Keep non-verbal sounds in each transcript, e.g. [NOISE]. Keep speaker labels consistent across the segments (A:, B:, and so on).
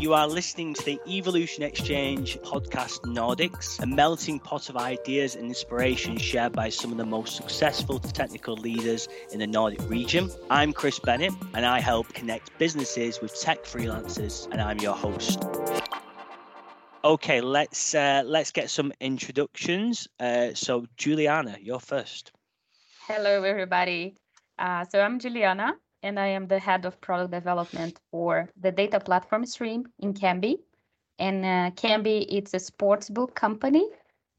A: You are listening to the Evolution Exchange podcast Nordics, a melting pot of ideas and inspiration shared by some of the most successful technical leaders in the Nordic region. I'm Chris Bennett, and I help connect businesses with tech freelancers, and I'm your host. Okay, let's uh, let's get some introductions. Uh, so, Juliana, you're first.
B: Hello, everybody. Uh, so I'm Juliana, and I am the head of product development for the data platform stream in Kambi. And uh, Kambi, it's a sports book company,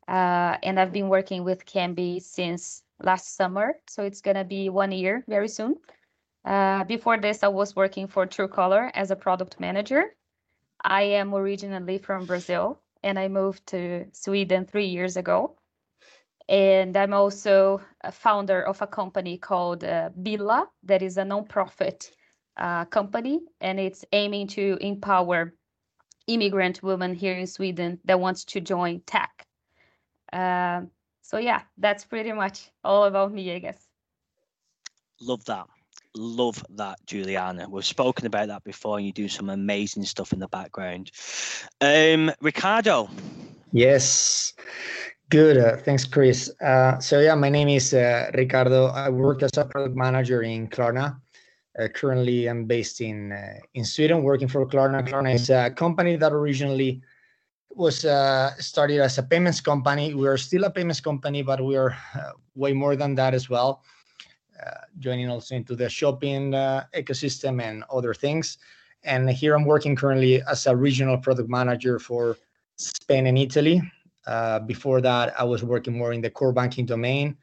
B: uh, and I've been working with Kambi since last summer. So it's gonna be one year very soon. Uh, before this, I was working for Truecaller as a product manager. I am originally from Brazil, and I moved to Sweden three years ago and I'm also a founder of a company called uh, Billa, that is a nonprofit uh, company, and it's aiming to empower immigrant women here in Sweden that wants to join tech. Uh, so yeah, that's pretty much all about me, I guess.
A: Love that. Love that, Juliana. We've spoken about that before, and you do some amazing stuff in the background. Um, Ricardo.
C: Yes. Good. Uh, thanks, Chris. Uh, so yeah, my name is uh, Ricardo. I work as a product manager in Klarna. Uh, currently, I'm based in uh, in Sweden, working for Klarna. Klarna is a company that originally was uh, started as a payments company. We are still a payments company, but we are way more than that as well. joining also into the shopping ecosystem and other things. And here I'm working currently as a regional product manager for Spain and Italy. Uh, before that, I was working more in the core banking domain,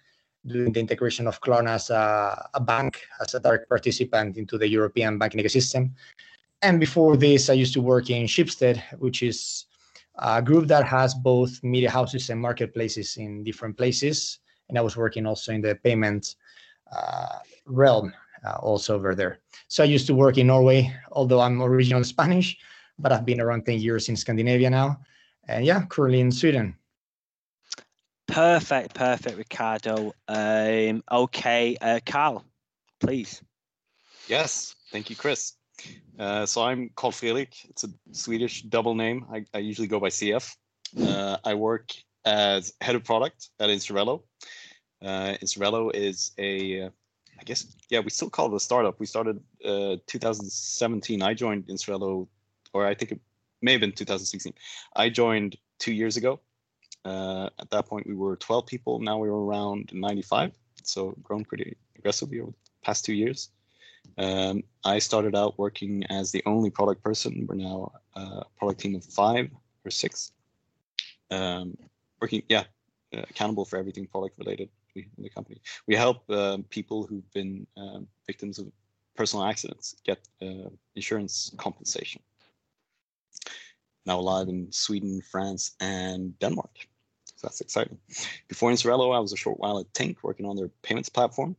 C: doing the integration of Klarna as a, a, bank, as a direct participant into the European banking ecosystem. And before this, I used to work in Schibsted, which is a group that has both media houses and marketplaces in different places. And I was working also in the payment uh, realm, uh, also over there. So I used to work in Norway, although I'm originally Spanish, but I've been around 10 years in Scandinavia now and yeah, currently in Sweden.
A: Perfect, perfect, Ricardo. Um, okay, uh, Carl, please.
D: Yes, thank you, Chris. Uh, so I'm Carl Fredrik. It's a Swedish double name. I, I usually go by CF. Uh, I work as head of product at Insurello. Uh, Insurello is a, uh, I guess, yeah, we still call it a startup. We started uh, 2017. I joined Insurello, or I think it may have been 2016. I joined two years ago. Uh, at that point, we were 12 people. Now we're around 95. So grown pretty aggressively over the past two years. Um, I started out working as the only product person. We're now a product team of five or six. Um, working, yeah, uh, accountable for everything product related in the company. We help uh, people who've been um, victims of personal accidents get uh, insurance compensation now live in Sweden, France, and Denmark. So that's exciting. Before Insurello, I was a short while at Tink working on their payments platform.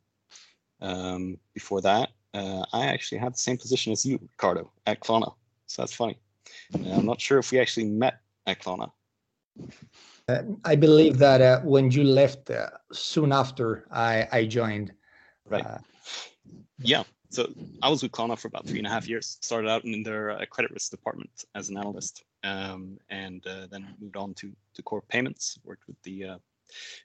D: Um, before that, uh, I actually had the same position as you, Ricardo, at Klarna. So that's funny. Uh, I'm not sure if we actually met at Klarna.
C: Uh, I believe that uh, when you left uh, soon after I, I joined.
D: Right. Yeah. So I was with Klarna for about three and a half years. Started out in their uh, credit risk department as an analyst, um, and uh, then moved on to to core payments. Worked with the uh,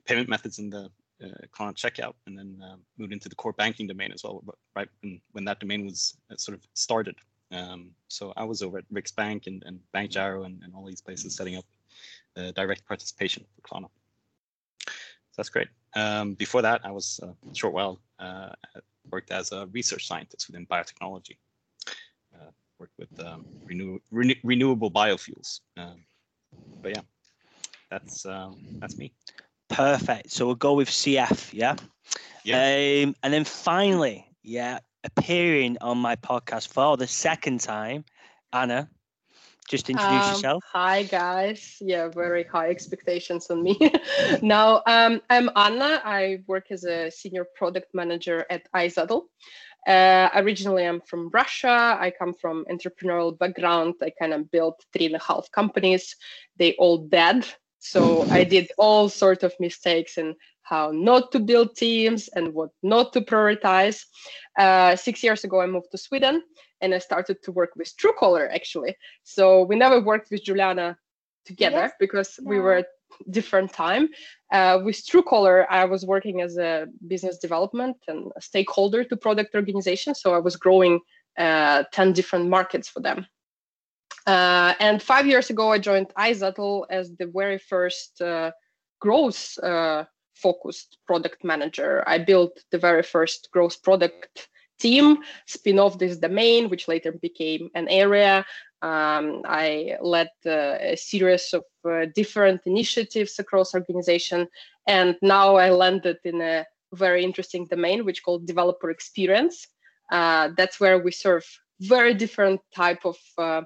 D: payment methods in the uh, Klarna checkout, and then uh, moved into the core banking domain as well. Right when, when that domain was uh, sort of started. Um, so I was over at Riksbank and, and BankGiro and, and all these places setting up direct participation for Klarna. So that's great. Um, before that, I was a short while worked as a research scientist within biotechnology. Worked with um, renew, renew, renewable biofuels. Um, but yeah, that's um, that's me.
A: Perfect. So we'll go with CF, yeah. Yeah. Um, and then finally, yeah, appearing on my podcast for the second time, Anna. Just introduce um, yourself.
E: Hi guys. Yeah, very high expectations on me. [LAUGHS] now, um, I'm Anna. I work as a senior product manager at iZettle. Uh, originally, I'm from Russia. I come from entrepreneurial background. I kind of built three and a half companies. They all dead. So I did all sorts of mistakes in how not to build teams and what not to prioritize. Uh, six years ago, I moved to Sweden and I started to work with Truecaller actually. So we never worked with Juliana together yes. because we were different time. Uh, with Truecaller, I was working as a business development and stakeholder to product organization. So I was growing uh, 10 different markets for them. Uh, and five years ago, I joined iZettle as the very first uh, growth uh, focused product manager. I built the very first growth product team, spin off this domain, which later became an area. Um, I led uh, a series of uh, different initiatives across organization, and now I landed in a very interesting domain, which called developer experience. Uh, that's where we serve very different type of uh,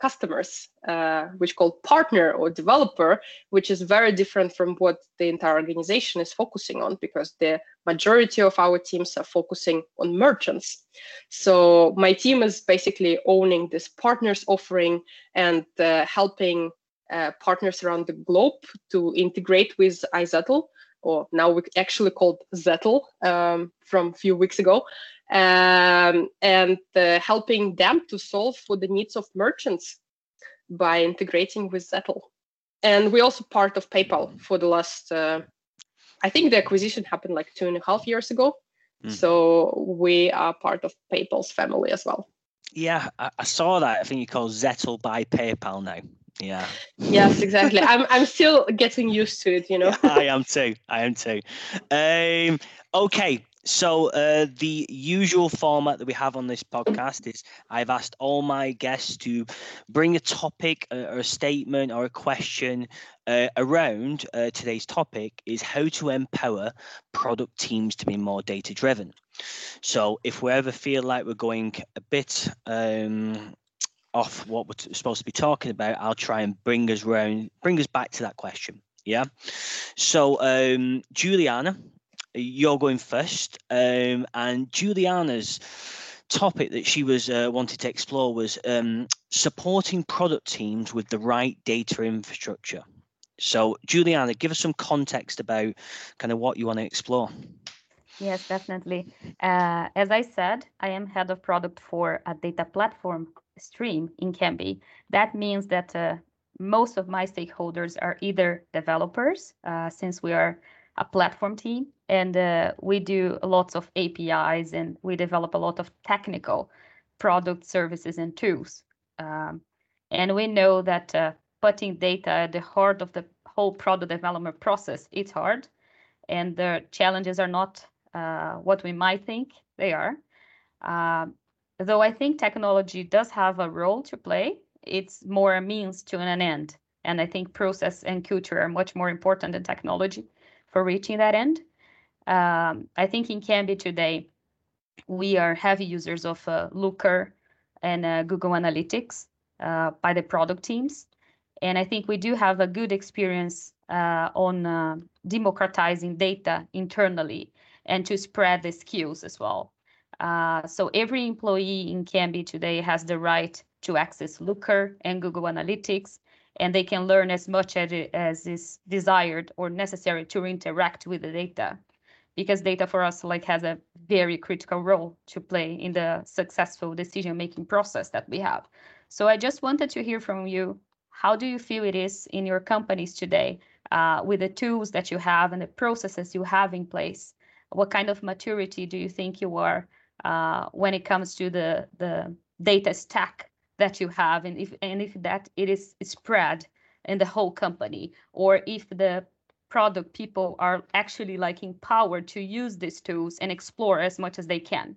E: customers, uh, which called partner or developer, which is very different from what the entire organization is focusing on because the majority of our teams are focusing on merchants. So my team is basically owning this partners offering and uh, helping uh, partners around the globe to integrate with iZettle, or now we actually called Zettle um, from a few weeks ago, um, and uh, helping them to solve for the needs of merchants by integrating with Zettle. And we're also part of PayPal for the last, uh, I think the acquisition happened like two and a half years ago. Mm. So we are part of PayPal's family as well.
A: Yeah, I, I saw that. I think you call Zettle by PayPal now. Yeah.
E: Yes, [LAUGHS] exactly. I'm I'm still getting used to it, you know.
A: I am too. I am too. Um, okay, so, uh, the usual format that we have on this podcast is I've asked all my guests to bring a topic or a statement or a question uh, around uh, today's topic is how to empower product teams to be more data driven. So, if we ever feel like we're going a bit um, off what we're supposed to be talking about, I'll try and bring us round, bring us back to that question. Yeah. So, um, Juliana, you're going first. Um, and Juliana's topic that she was uh, wanted to explore was um, supporting product teams with the right data infrastructure. So, Juliana, give us some context about kind of what you want to explore.
B: Yes, definitely. Uh, as I said, I am head of product for a data platform stream in Kambi. That means that uh, most of my stakeholders are either developers, uh, since we are a platform team and uh, we do lots of apis and we develop a lot of technical product services and tools. Um, and we know that uh, putting data at the heart of the whole product development process is hard and the challenges are not uh, what we might think they are. Um, though i think technology does have a role to play it's more a means to an end. And i think process and culture are much more important than technology for reaching that end. Um, I think in Kambi today, we are heavy users of uh, Looker and uh, Google Analytics uh, by the product teams. And I think we do have a good experience uh, on uh, democratizing data internally and to spread the skills as well. Uh, so every employee in Kambi today has the right to access Looker and Google Analytics and they can learn as much as, as is desired or necessary to interact with the data because data for us like has a very critical role to play in the successful decision making process that we have. So i just wanted to hear from you how do you feel it is in your companies today uh, with the tools that you have and the processes you have in place? What kind of maturity do you think you are uh, when it comes to the the data stack that you have and if and if that it is spread in the whole company? Or if the product people are actually like empowered to use these tools and explore as much as they can.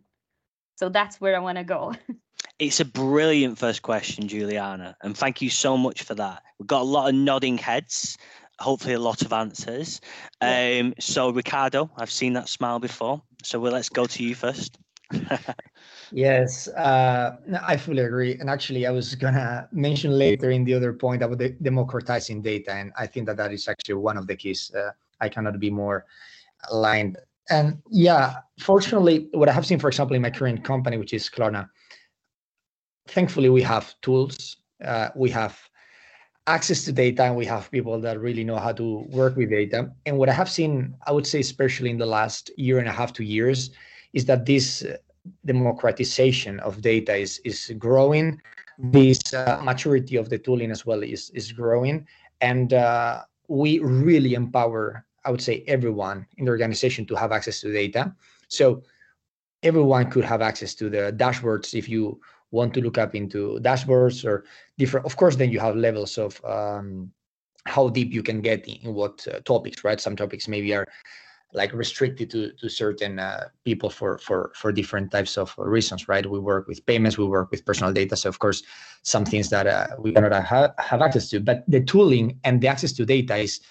B: So that's where i want to go. [LAUGHS]
A: It's a brilliant first question juliana and thank you so much for that. We've got a lot of nodding heads hopefully a lot of answers. Yeah. um so ricardo i've seen that smile before so well, let's go to you first [LAUGHS]
C: yes, uh, I fully agree. And actually, I was gonna [LAUGHS] mention later in the other point about the democratizing data, and I think that that is actually one of the keys. Uh, I cannot be more aligned. And yeah, fortunately, what I have seen, for example, in my current company, which is Klarna, thankfully we have tools, uh, we have access to data, and we have people that really know how to work with data. And what I have seen, I would say, especially in the last year and a half, two years, is that this democratization of data is is growing. This uh, maturity of the tooling as well is is growing, and uh, we really empower, I would say, everyone in the organization to have access to data. So everyone could have access to the dashboards if you want to look up into dashboards or different. Of course, then you have levels of um, how deep you can get in, in what uh, topics, right? Some topics maybe are like restricted to to certain uh, people for for for different types of reasons right? We work with payments we work with personal data so of course some things that uh, we cannot have, access to. But the tooling and the access to data is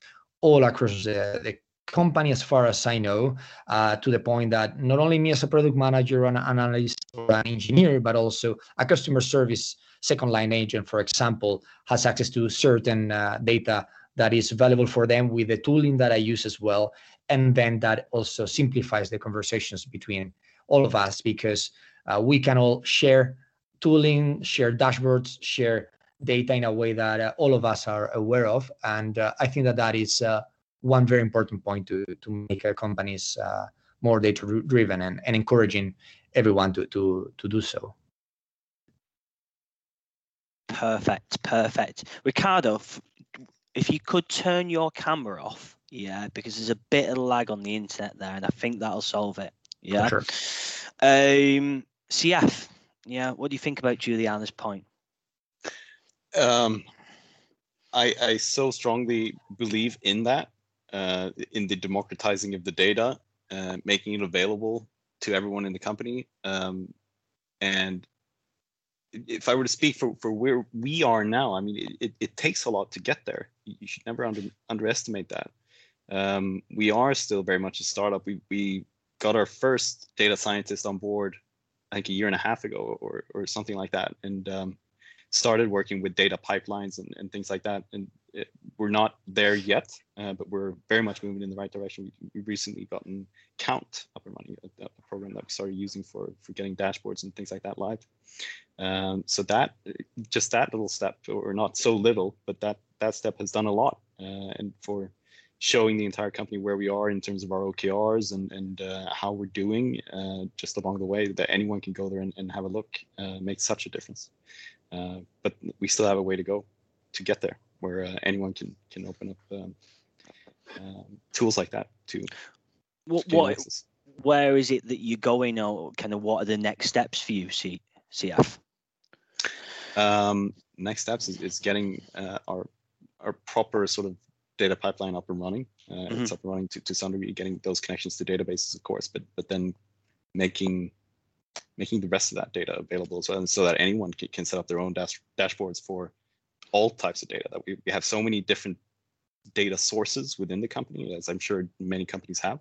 C: all across the, the company as far as i know uh, to the point that not only me as a product manager an analyst or an engineer but also a customer service second line agent for example has access to certain uh, data that is valuable for them with the tooling that I use as well and then that also simplifies the conversations between all of us because uh, we can all share tooling share dashboards share data in a way that uh, all of us are aware of. And uh, i think that that is uh, one very important point to to make companies uh, more data driven and, and encouraging everyone to to to do so.
A: Perfect perfect. Ricardo if you could turn your camera off yeah, because there's a bit of lag on the internet there, and I think that'll solve it. Yeah. Sure. Um, CF, yeah, what do you think about Juliana's point?
D: Um, I, I so strongly believe in that, uh, in the democratizing of the data, uh, making it available to everyone in the company. Um, and if I were to speak for, for where we are now, I mean, it, it, it takes a lot to get there. You should never under, underestimate that. Um, we are still very much a startup. We, we got our first data scientist on board, I think a year and a half ago or, or something like that, and um, started working with data pipelines and, and things like that. And it, we're not there yet, uh, but we're very much moving in the right direction. We, we recently gotten Count up and running, a, a, program that we started using for, for getting dashboards and things like that live. Um, so that, just that little step, or not so little, but that that step has done a lot. Uh, and for showing the entire company where we are in terms of our OKRs and, and uh, how we're doing uh, just along the way that anyone can go there and, and have a look uh, makes such a difference. Uh, but we still have a way to go to get there where uh, anyone can can open up um, um, tools like that to,
A: what, what where is it that you're going or kind of what are the next steps for you C, cf
D: um, next steps is, is getting uh, our our proper sort of data pipeline up and running. Uh, mm-hmm. It's up and running to, to some degree, getting those connections to databases, of course, but but then making making the rest of that data available as well, so that anyone can, can set up their own dash, dashboards for all types of data. That we, we have so many different data sources within the company, as I'm sure many companies have.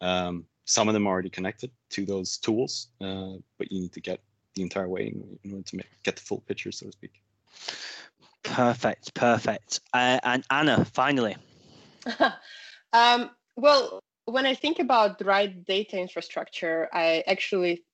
D: Um, some of them are already connected to those tools, uh, but you need to get the entire way in, in order to make, get the full picture, so to speak.
A: Perfect, perfect. Uh, and Anna, finally. [LAUGHS]
E: um, well, when I think about the right data infrastructure, I actually,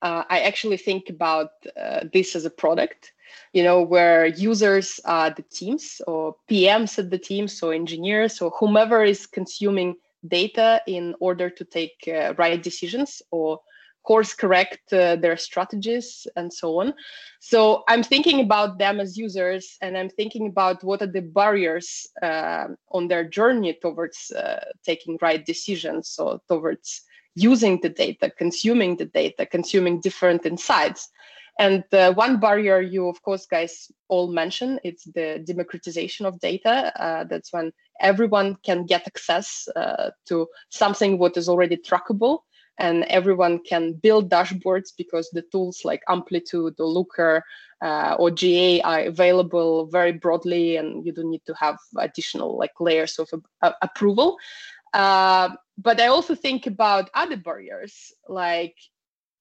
E: uh, I actually think about uh, this as a product. You know, where users are the teams or PMs at the teams, or engineers or whomever is consuming data in order to take uh, right decisions or course correct uh, their strategies and so on. So i'm thinking about them as users and i'm thinking about what are the barriers uh, on their journey towards uh, taking right decisions so towards using the data consuming the data consuming different insights. And uh, one barrier you of course guys all mention it's the democratization of data. Uh, that's when everyone can get access uh, to something what is already trackable and everyone can build dashboards because the tools like Amplitude or Looker uh, or GA are available very broadly, and you don't need to have additional like layers of uh, approval. Uh, but I also think about other barriers like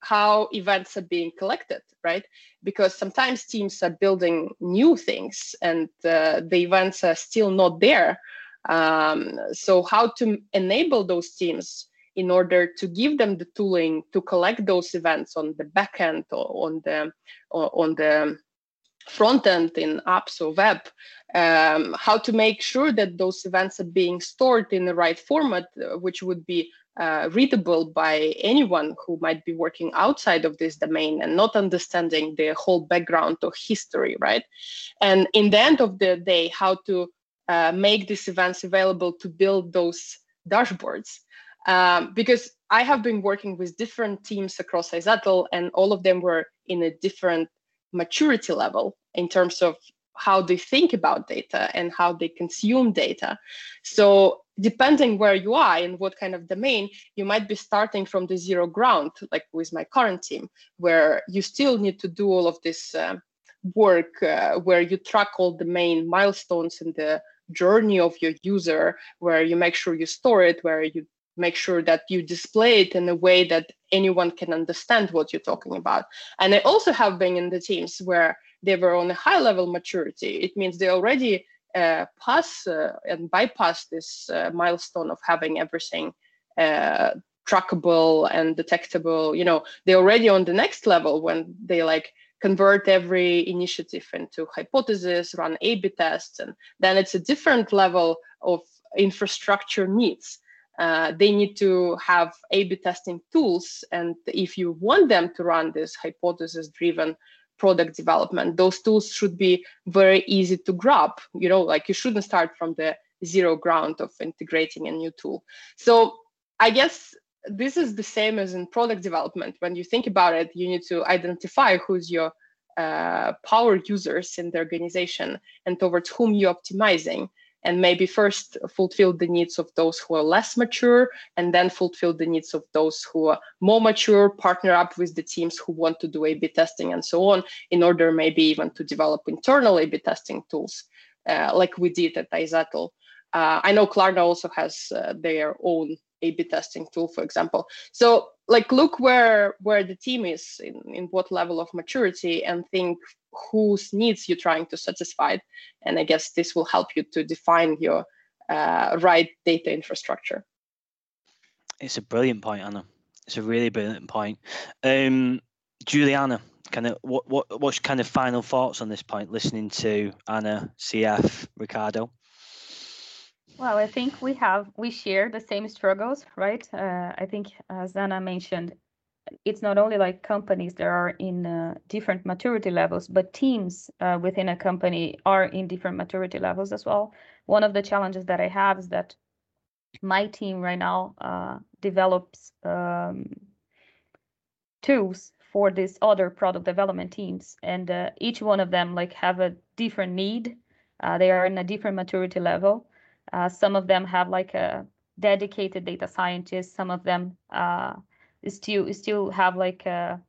E: how events are being collected, right? Because sometimes teams are building new things and uh, the events are still not there. Um, so how to enable those teams in order to give them the tooling to collect those events on the backend or on the or on the front end in apps or web um, how to make sure that those events are being stored in the right format uh, which would be uh, readable by anyone who might be working outside of this domain and not understanding the whole background or history, right? And in the end of the day, how to uh, make these events available to build those dashboards. Um, because I have been working with different teams across iZettle, and all of them were in a different maturity level in terms of how they think about data and how they consume data. So depending where you are and what kind of domain, you might be starting from the zero ground, like with my current team, where you still need to do all of this uh, work, uh, where you track all the main milestones in the journey of your user, where you make sure you store it, where you make sure that you display it in a way that anyone can understand what you're talking about. And I also have been in the teams where they were on a high level maturity. It means they already uh, pass uh, and bypass this uh, milestone of having everything uh, trackable and detectable. You know, they're already on the next level when they like convert every initiative into hypothesis, run A/B tests, and then it's a different level of infrastructure needs. Uh, they need to have A/B testing tools, and if you want them to run this hypothesis-driven product development, those tools should be very easy to grab. You know, like you shouldn't start from the zero ground of integrating a new tool. So I guess this is the same as in product development. When you think about it, you need to identify who's your uh, power users in the organization and towards whom you're optimizing and maybe first fulfill the needs of those who are less mature and then fulfill the needs of those who are more mature partner up with the teams who want to do a-b testing and so on in order maybe even to develop internal a-b testing tools uh, like we did at iZettle. Uh, i know klarna also has uh, their own a-b testing tool for example. So like look where where the team is in, in what level of maturity and think whose needs you're trying to satisfy. And i guess this will help you to define your uh, right data infrastructure.
A: It's a brilliant point anna. It's a really brilliant point. Um, juliana kind of what, what what's kind of final thoughts on this point listening to anna cf ricardo
B: well, I think we have we share the same struggles, right? Uh, I think as Anna mentioned, it's not only like companies that are in uh, different maturity levels, but teams uh, within a company are in different maturity levels as well. One of the challenges that I have is that my team right now uh, develops um, tools for these other product development teams, and uh, each one of them like have a different need. Uh, they are in a different maturity level uh, some of them have like a dedicated data scientist. Some of them uh, still still have like a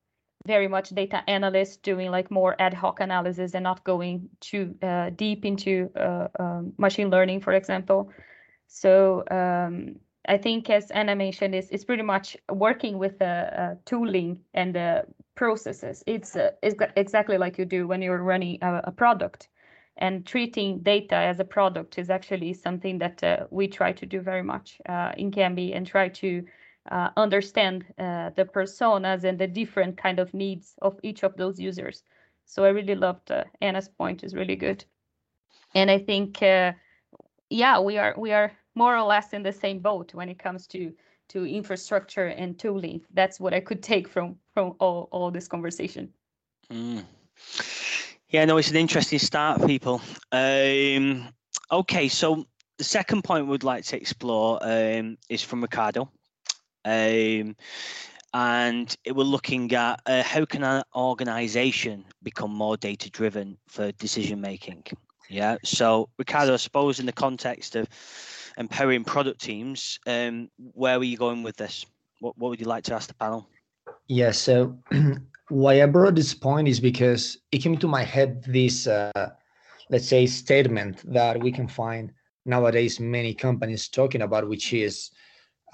B: very much data analysts doing like more ad hoc analysis and not going too uh, deep into uh, um, machine learning, for example. So um, I think, as Anna mentioned, is it's pretty much working with the tooling and the processes. It's, uh, it's exactly like you do when you're running a, a product and treating data as a product is actually something that uh, we try to do very much uh, in Kambi and try to uh, understand uh, the personas and the different kind of needs of each of those users. So I really loved uh, Anna's point; is really good, and I think, uh, yeah, we are we are more or less in the same boat when it comes to to infrastructure and tooling. That's what I could take from from all all this conversation.
A: Mm. Yeah, no, it's an interesting start, people. Um, okay, so the second point we'd like to explore um, is from Ricardo. Um, and we're looking at uh, how can an organization become more data driven for decision making yeah so ricardo i suppose in the context of empowering product teams um, where were you going with this what, what would you like to ask the panel
C: Yes. So [CLEARS THROAT] why I brought this point is because it came to my head this, uh, let's say, statement that we can find nowadays many companies talking about, which is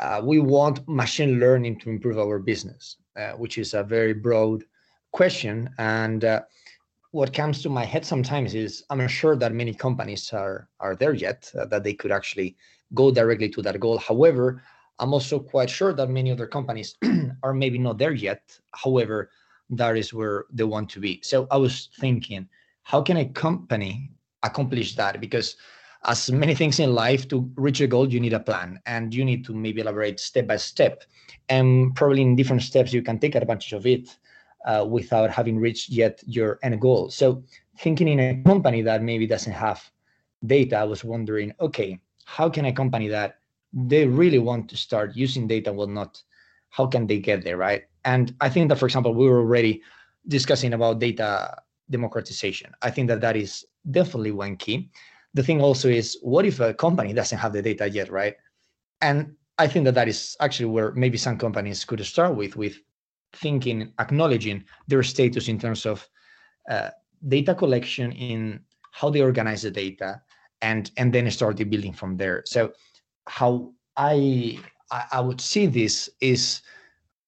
C: uh, we want machine learning to improve our business, uh, which is a very broad question. And uh, what comes to my head sometimes is I'm not sure that many companies are are there yet uh, that they could actually go directly to that goal. However, I'm also quite sure that many other companies [CLEARS THROAT] are maybe not there yet. However, that is where they want to be. So I was thinking, how can a company accomplish that? Because as many things in life to reach a goal you need a plan and you need to maybe elaborate step by step and probably in different steps you can take advantage of it uh, without having reached yet your end goal so thinking in a company that maybe doesn't have data i was wondering okay how can a company that they really want to start using data will not how can they get there right and i think that for example we were already discussing about data democratization. I think that that is definitely one key. The thing also is what if a company doesn't have the data yet right? And i think that that is actually where maybe some companies could start with with thinking acknowledging their status in terms of uh, data collection in how they organize the data and and then start the building from there. So how i i would see this is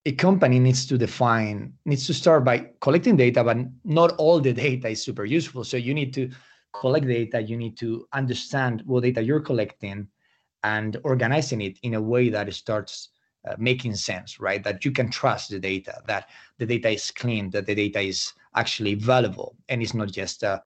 C: a company needs to define needs to start by collecting data but not all the data is super useful. So you need to collect data you need to understand what data you're collecting and organizing it in a way that starts uh, making sense right? That you can trust the data that the data is clean that the data is actually valuable and it's not just uh,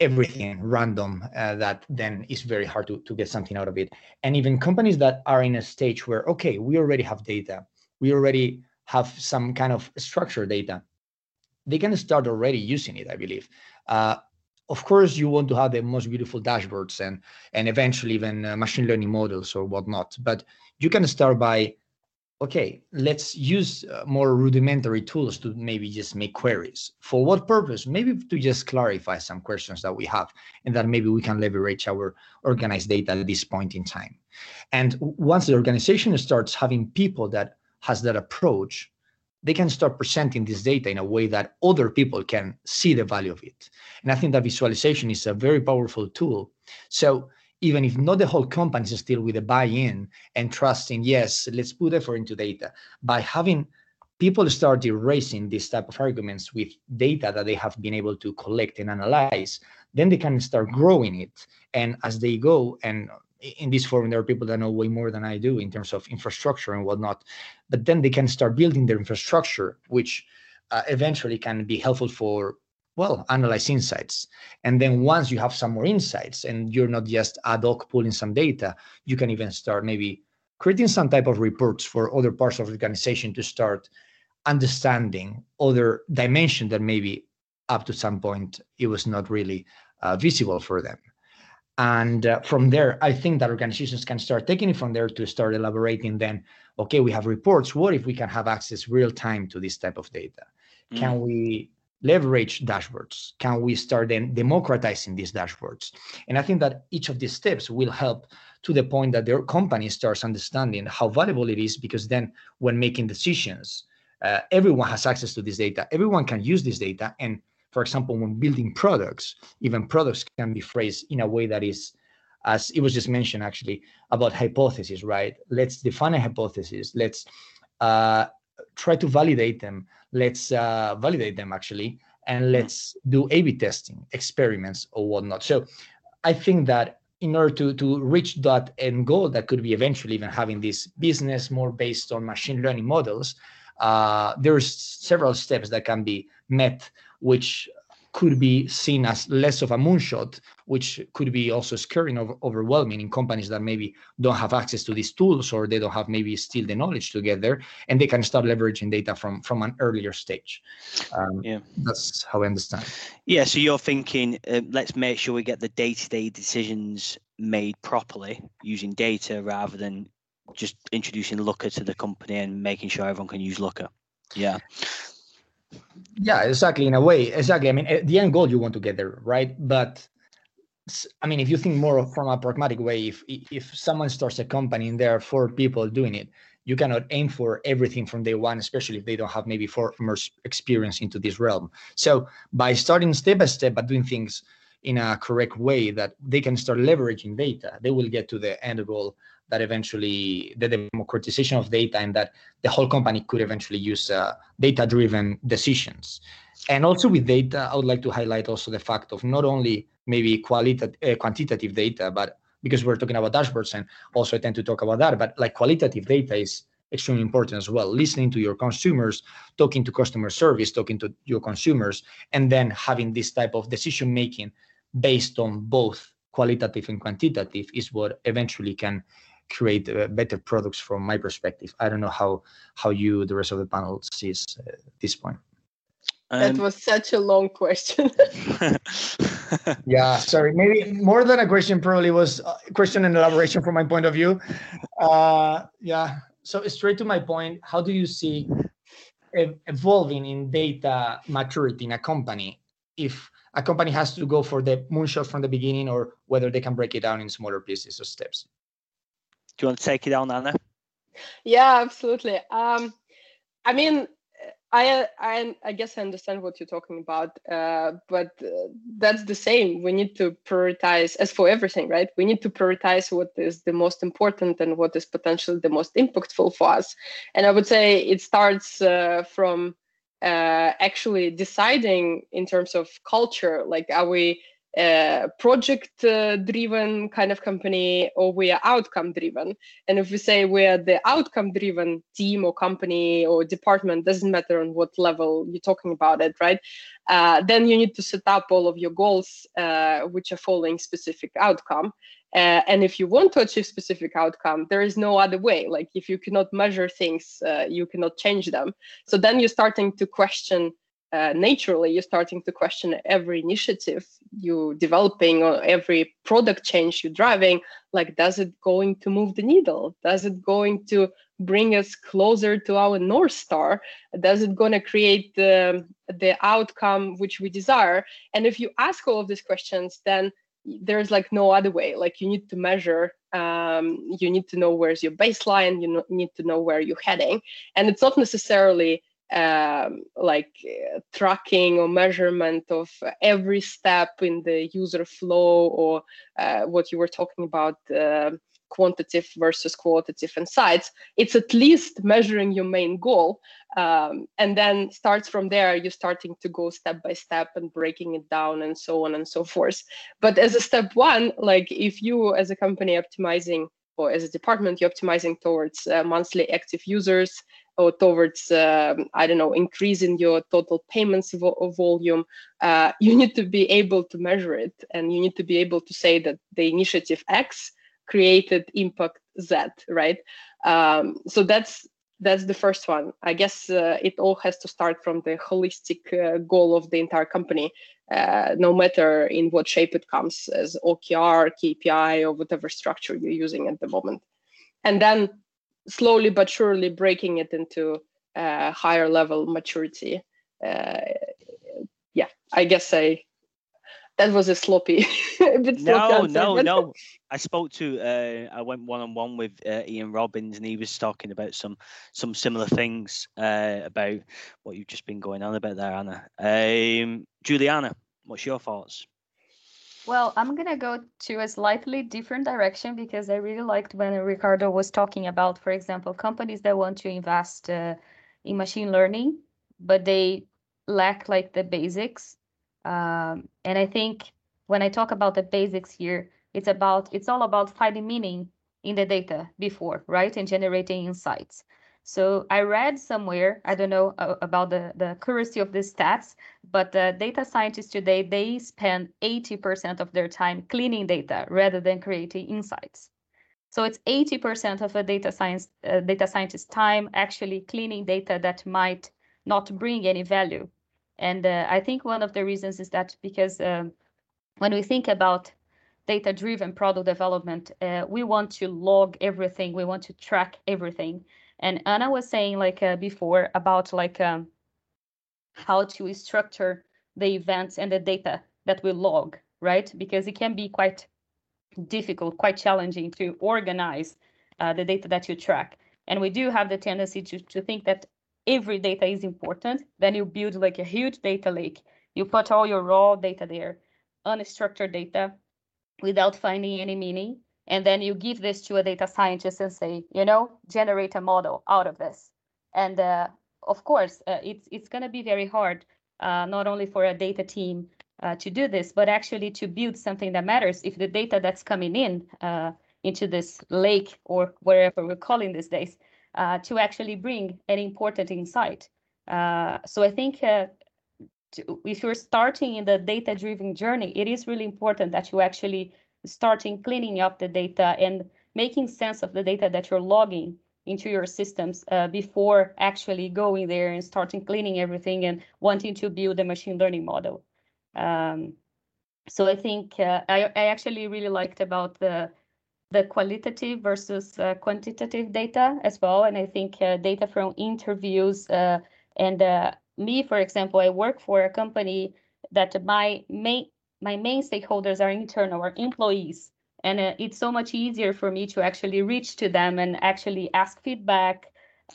C: everything random uh, that then is very hard to, to get something out of it. And even companies that are in a stage where okay we already have data we already have some kind of structured data they can start already using it i believe uh, of course you want to have the most beautiful dashboards and and eventually even uh, machine learning models or whatnot but you can start by okay, let's use uh, more rudimentary tools to maybe just make queries. For what purpose? Maybe to just clarify some questions that we have and that maybe we can leverage our organized data at this point in time. And once the organization starts having people that has that approach, they can start presenting this data in a way that other people can see the value of it. And I think that visualization is a very powerful tool. So even if not the whole company is still with a buy-in and trusting, yes, let's put effort into data. By having people start erasing this type of arguments with data that they have been able to collect and analyze, then they can start growing it. And as they go, and in this forum, there are people that know way more than I do in terms of infrastructure and whatnot, but then they can start building their infrastructure, which uh, eventually can be helpful for well analyze insights. And then once you have some more insights and you're not just ad hoc pulling some data you can even start maybe creating some type of reports for other parts of the organization to start understanding other dimension that maybe up to some point it was not really uh, visible for them and uh, from there i think that organizations can start taking it from there to start elaborating then okay we have reports what if we can have access real time to this type of data mm. can we leverage dashboards? Can we start then democratizing these dashboards? And I think that each of these steps will help to the point that their company starts understanding how valuable it is because then when making decisions, uh, everyone has access to this data. Everyone can use this data. And for example, when building products, even products can be phrased in a way that is, as it was just mentioned actually, about hypotheses, right? Let's define a hypothesis. Let's uh, try to validate them let's uh, validate them actually and let's do a-b testing experiments or whatnot so i think that in order to, to reach that end goal that could be eventually even having this business more based on machine learning models uh, there's several steps that can be met which could be seen as less of a moonshot, which could be also scary and overwhelming in companies that maybe don't have access to these tools or they don't have maybe still the knowledge to get there, and they can start leveraging data from from an earlier stage. Um, yeah, that's how I understand.
A: Yeah, so you're thinking, uh, let's make sure we get the day-to-day decisions made properly using data rather than just introducing Looker to the company and making sure everyone can use Looker. Yeah
C: yeah exactly in a way exactly. I mean eh, the end goal you want to get there right? But i mean if you think more from a pragmatic way if if someone starts a company and there are four people doing it you cannot aim for everything from day one especially if they don't have maybe four experience into this realm. So by starting step by step but doing things in a correct way that they can start leveraging data they will get to the end goal that eventually the democratization of data and that the whole company could eventually use uh, data driven decisions. And also with data i would like to highlight also the fact of not only maybe qualitative uh, quantitative data but because we're talking about dashboards and also i tend to talk about that but like qualitative data is extremely important as well. Listening to your consumers talking to customer service talking to your consumers and then having this type of decision making based on both qualitative and quantitative is what eventually can create uh, better products from my perspective. I don't know how how you the rest of the panel sees uh, this point.
E: Um, that was such a long question. [LAUGHS]
C: yeah, sorry. Maybe more than a question, probably was a question and elaboration from my point of view. Uh, yeah. So straight to my point, how do you see evolving in data maturity in a company if a company has to go for the moonshot from the beginning or whether they can break it down in smaller pieces or steps.
A: Do you want to take it on, Anna?
E: Yeah, absolutely. Um, I mean, I, I, I guess I understand what you're talking about, uh, but uh, that's the same. We need to prioritize, as for everything, right? We need to prioritize what is the most important and what is potentially the most impactful for us. And I would say it starts uh, from uh, actually deciding in terms of culture, like are we a project uh, driven kind of company or we are outcome driven. And if we say we're the outcome driven team or company or department doesn't matter on what level you're talking about it right? Uh, then you need to set up all of your goals uh, which are following specific outcome. Uh, and if you want to achieve specific outcome there is no other way. Like if you cannot measure things uh, you cannot change them. So then you're starting to question uh, naturally you're starting to question every initiative you're developing or every product change you're driving. Like does it going to move the needle? Does it going to bring us closer to our north star? Does it going to create the the outcome which we desire? And if you ask all of these questions then there's like no other way. Like you need to measure um, you need to know where's your baseline you need to know where you're heading. And it's not necessarily um, like uh, tracking or measurement of every step in the user flow or uh, what you were talking about uh, quantitative versus qualitative insights it's at least measuring your main goal um, and then starts from there you're starting to go step by step and breaking it down and so on and so forth. But as a step one like if you as a company optimizing or as a department you're optimizing towards uh, monthly active users or towards um, i don't know increasing your total payments vo- volume uh, [LAUGHS] you need to be able to measure it and you need to be able to say that the initiative x created impact z right? Um, so that's that's the first one. I guess uh, it all has to start from the holistic uh, goal of the entire company uh, no matter in what shape it comes as okr kpi or whatever structure you're using at the moment. And then slowly but surely breaking it into a higher level maturity. Uh, yeah, I guess I that was a sloppy. [LAUGHS] a
A: bit no, no, but... no. I spoke to. Uh, I went one on one with uh, Ian Robbins, and he was talking about some some similar things uh, about what you've just been going on about there, Anna. Um, Juliana, what's your thoughts?
B: Well, I'm going to go to a slightly different direction because I really liked when Ricardo was talking about, for example, companies that want to invest uh, in machine learning, but they lack like the basics. Um, and I think when I talk about the basics here, it's about it's all about finding meaning in the data before, right? And generating insights. So I read somewhere, I don't know uh, about the, the accuracy of these stats, but uh, data scientists today, they spend 80% of their time cleaning data rather than creating insights. So it's 80% of a data science uh, data scientist time actually cleaning data that might not bring any value. And uh, I think one of the reasons is that because um, when we think about data-driven product development, uh, we want to log everything, we want to track everything. And Anna was saying like uh, before about like um, how to structure the events and the data that we log, right? Because it can be quite difficult, quite challenging to organize uh, the data that you track. And we do have the tendency to, to think that every data is important. Then you build like a huge data lake. You put all your raw data there, unstructured data, without finding any meaning and then you give this to a data scientist and say you know generate a model out of this. And uh, of course uh, it's it's going to be very hard uh, not only for a data team uh, to do this but actually to build something that matters. If the data that's coming in uh, into this lake or wherever we're calling these days uh, to actually bring an important insight. So i think to, if you're starting in the data driven journey it is really important that you actually starting cleaning up the data and making sense of the data that you're logging into your systems uh, before actually going there and starting cleaning everything and wanting to build a machine learning model. Um, so I think uh, I, I actually really liked about the the qualitative versus uh, quantitative data as well. And I think uh, data from interviews uh, and uh, me, for example, I work for a company that my main my main stakeholders are internal or employees. And uh, it's so much easier for me to actually reach to them and actually ask feedback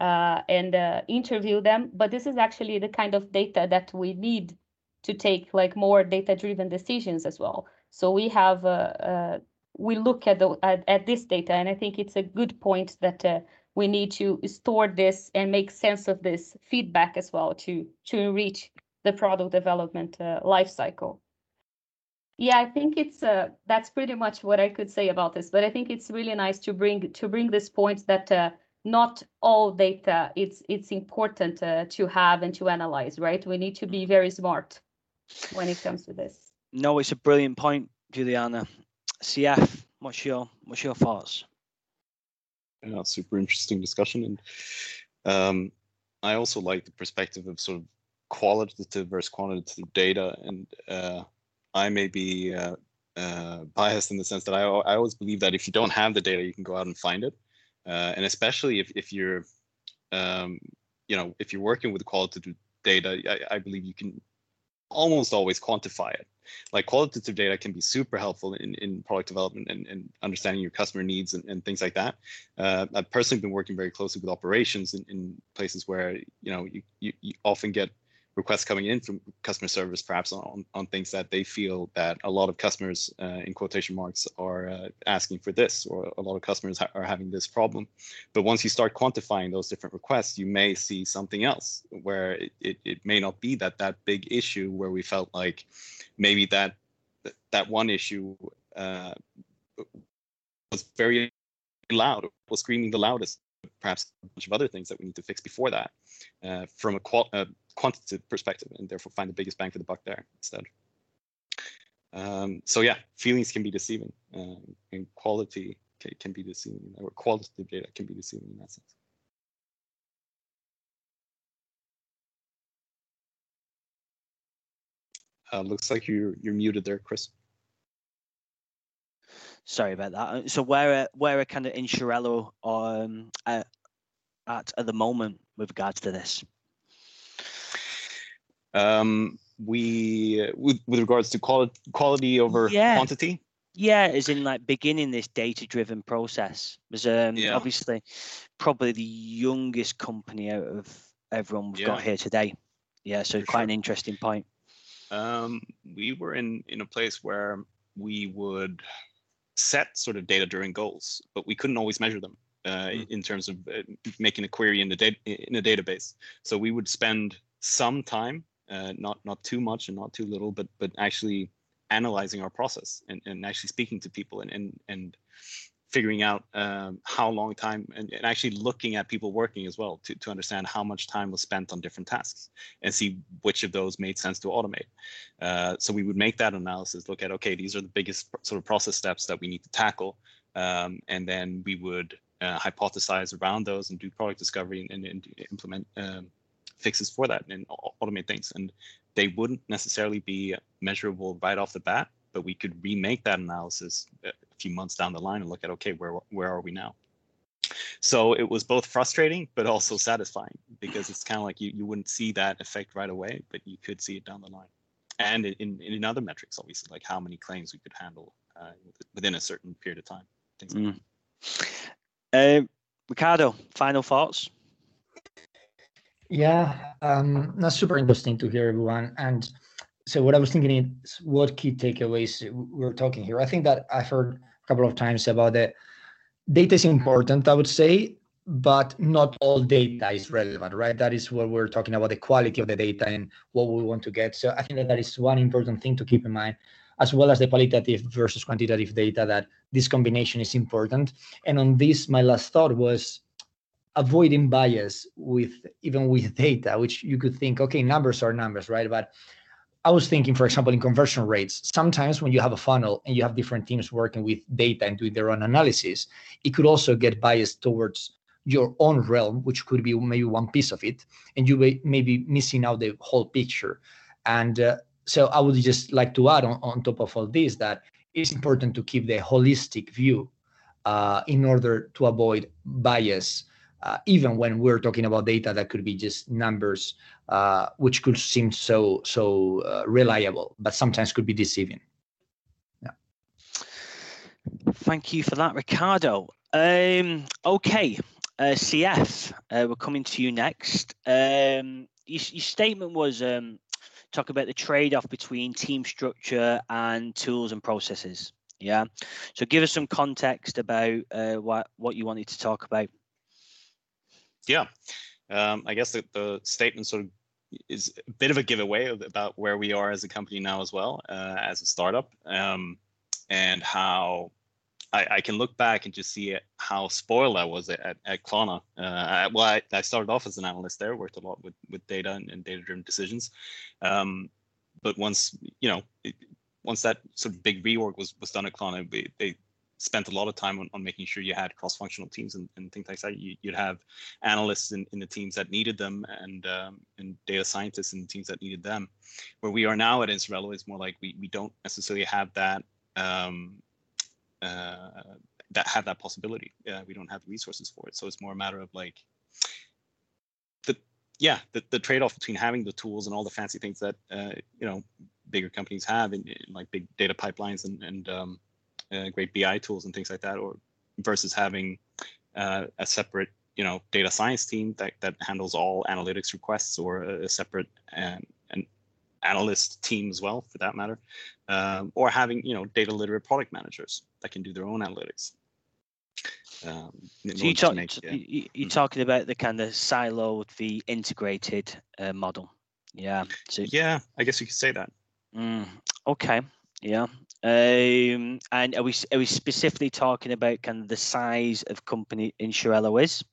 B: uh, and uh, interview them. But this is actually the kind of data that we need to take like more data driven decisions as well. So we have uh, uh, we look at, the, at, at this data and i think it's a good point that uh, we need to store this and make sense of this feedback as well to to reach the product development life cycle yeah i think it's uh, that's pretty much what i could say about this but i think it's really nice to bring to bring this point that uh, not all data it's it's important uh, to have and to analyze right? We need to be very smart when it comes to this.
A: No it's a brilliant point juliana. Cf what's your what's your thoughts?
D: Yeah super interesting discussion and um, i also like the perspective of sort of qualitative versus quantitative data and uh, I may be uh, uh, biased in the sense that I, I always believe that if you don't have the data, you can go out and find it. Uh, and especially if, if you're, um, you know, if you're working with qualitative data, I, I believe you can almost always quantify it. Like qualitative data can be super helpful in, in product development and, and understanding your customer needs and, and things like that. Uh, I've personally been working very closely with operations in, in places where, you know, you, you, you often get requests coming in from customer service, perhaps on, on things that they feel that a lot of customers, uh, in quotation marks, are uh, asking for this, or a lot of customers ha- are having this problem. But once you start quantifying those different requests, you may see something else where it, it, it may not be that that big issue where we felt like maybe that that one issue uh, was very loud, was screaming the loudest perhaps a bunch of other things that we need to fix before that uh, from a qual- uh, quantitative perspective and therefore find the biggest bang for the buck there instead. Um, so yeah, feelings can be deceiving um, and quality can, can be deceiving or qualitative data can be deceiving in that sense. Uh, looks like you're you're muted there, Chris.
A: Sorry about that. So where where are kind of Insurello um, at at the moment with regards to this?
D: Um, we with, with regards to quality quality over yeah. quantity.
A: Yeah, as in like beginning this data-driven process. Was um, yeah. obviously probably the youngest company out of everyone we've yeah. got here today. Yeah, so For quite sure. an interesting point.
D: Um, we were in in a place where we would set sort of data driven goals, but we couldn't always measure them uh, mm. in terms of uh, making a query in the data in a database. So we would spend some time, uh, not not too much and not too little, but but actually analyzing our process and, and actually speaking to people and and and figuring out um, how long time and, and, actually looking at people working as well to, to understand how much time was spent on different tasks and see which of those made sense to automate. Uh, so we would make that analysis, look at, okay, these are the biggest sort of process steps that we need to tackle. Um, and then we would uh, hypothesize around those and do product discovery and, and, and implement um, fixes for that and automate things. And they wouldn't necessarily be measurable right off the bat, but we could remake that analysis a few months down the line and look at okay where where are we now so it was both frustrating but also satisfying because it's kind of like you, you wouldn't see that effect right away but you could see it down the line and in, in, in other metrics obviously like how many claims we could handle uh, within a certain period of time things like mm.
A: uh, ricardo final thoughts
C: yeah um, that's super interesting to hear everyone and so what I was thinking is what key takeaways we're talking here. I think that I've heard a couple of times about the data is important, I would say, but not all data is relevant, right? That is what we're talking about, the quality of the data and what we want to get. So I think that that is one important thing to keep in mind, as well as the qualitative versus quantitative data, that this combination is important. And on this, my last thought was avoiding bias with even with data, which you could think, okay, numbers are numbers, right? But I was thinking, for example, in conversion rates, sometimes when you have a funnel and you have different teams working with data and doing their own analysis, it could also get biased towards your own realm, which could be maybe one piece of it, and you may be missing out the whole picture. And uh, so I would just like to add on, on top of all this that it's important to keep the holistic view uh, in order to avoid bias, uh, even when we're talking about data that could be just numbers, uh, which could seem so so uh, reliable, but sometimes could be deceiving. Yeah.
A: Thank you for that, Ricardo. Um, okay, uh, CF, uh, we're coming to you next. Um, your, your statement was um, talk about the trade-off between team structure and tools and processes. Yeah. So give us some context about uh, what what you wanted to talk about.
D: Yeah. Um, I guess the, the statement sort of is a bit of a giveaway about where we are as a company now as well uh, as a startup um, and how I, I, can look back and just see how spoiled I was at, at Klarna. Uh, well, I, I, started off as an analyst there, worked a lot with, with data and, and data-driven decisions. Um, but once, you know, it, once that sort of big reorg was, was done at Klarna, they spent a lot of time on, on making sure you had cross-functional teams and, and things like that. You, would have analysts in, in the teams that needed them and um, and data scientists in the teams that needed them. Where we are now at Insurello is more like we, we don't necessarily have that um, uh, that have that possibility. Uh, we don't have the resources for it. So it's more a matter of like the yeah the, the trade-off between having the tools and all the fancy things that uh, you know bigger companies have in, in, like big data pipelines and and um, uh, great BI tools and things like that, or versus having uh, a separate you know data science team that that handles all analytics requests or a, a separate um, an analyst team as well for that matter um, or having you know data literate product managers that can do their own analytics
A: um, so you talk, make, yeah. you, are mm. talking about the kind of siloed the integrated uh, model yeah
D: so yeah i guess you could say that
A: mm, okay yeah um, and are we are we specifically talking about kind of the size of company Insurello is